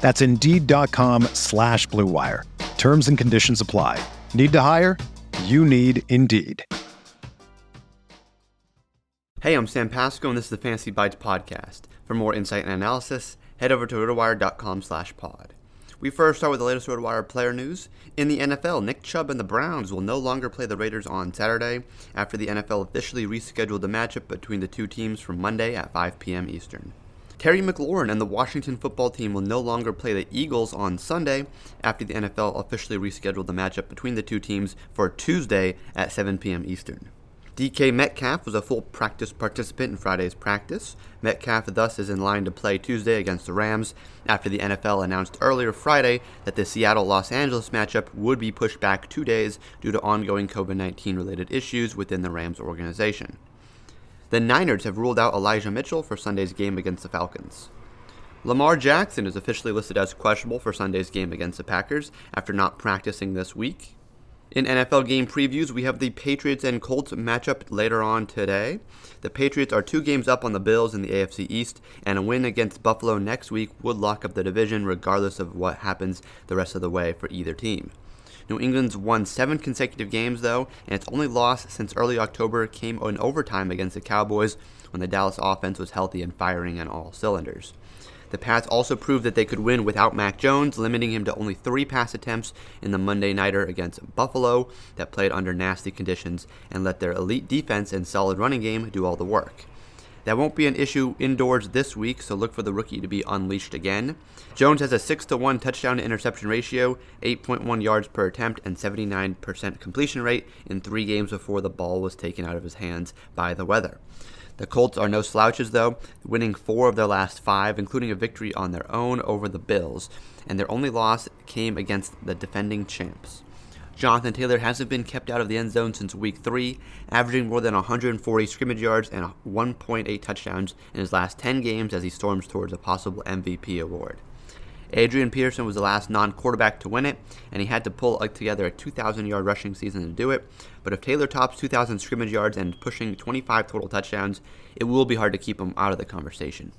That's Indeed.com slash BlueWire. Terms and conditions apply. Need to hire? You need Indeed. Hey, I'm Sam Pasco, and this is the Fantasy Bites podcast. For more insight and analysis, head over to rotowire.com slash pod. We first start with the latest RotoWire player news. In the NFL, Nick Chubb and the Browns will no longer play the Raiders on Saturday after the NFL officially rescheduled the matchup between the two teams for Monday at 5 p.m. Eastern. Terry McLaurin and the Washington football team will no longer play the Eagles on Sunday after the NFL officially rescheduled the matchup between the two teams for Tuesday at 7 p.m. Eastern. DK Metcalf was a full practice participant in Friday's practice. Metcalf thus is in line to play Tuesday against the Rams after the NFL announced earlier Friday that the Seattle Los Angeles matchup would be pushed back two days due to ongoing COVID 19 related issues within the Rams organization. The Niners have ruled out Elijah Mitchell for Sunday's game against the Falcons. Lamar Jackson is officially listed as questionable for Sunday's game against the Packers after not practicing this week. In NFL game previews, we have the Patriots and Colts matchup later on today. The Patriots are two games up on the Bills in the AFC East, and a win against Buffalo next week would lock up the division regardless of what happens the rest of the way for either team. New England's won seven consecutive games, though, and its only loss since early October came in overtime against the Cowboys when the Dallas offense was healthy and firing on all cylinders. The Pats also proved that they could win without Mac Jones, limiting him to only three pass attempts in the Monday Nighter against Buffalo that played under nasty conditions and let their elite defense and solid running game do all the work. That won't be an issue indoors this week, so look for the rookie to be unleashed again. Jones has a 6 to 1 touchdown to interception ratio, 8.1 yards per attempt, and 79% completion rate in three games before the ball was taken out of his hands by the weather. The Colts are no slouches, though, winning four of their last five, including a victory on their own over the Bills, and their only loss came against the defending champs. Jonathan Taylor hasn't been kept out of the end zone since week three, averaging more than 140 scrimmage yards and 1.8 touchdowns in his last 10 games as he storms towards a possible MVP award. Adrian Peterson was the last non quarterback to win it, and he had to pull together a 2,000 yard rushing season to do it. But if Taylor tops 2,000 scrimmage yards and pushing 25 total touchdowns, it will be hard to keep him out of the conversation.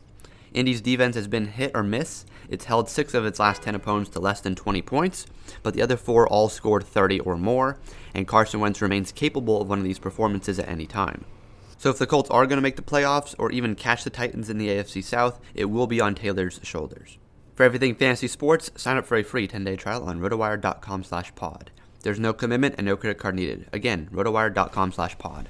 Indy's defense has been hit or miss. It's held six of its last 10 opponents to less than 20 points, but the other four all scored 30 or more, and Carson Wentz remains capable of one of these performances at any time. So if the Colts are going to make the playoffs or even catch the Titans in the AFC South, it will be on Taylor's shoulders. For everything fantasy sports, sign up for a free 10-day trial on rotowire.com slash pod. There's no commitment and no credit card needed. Again, rotowire.com slash pod.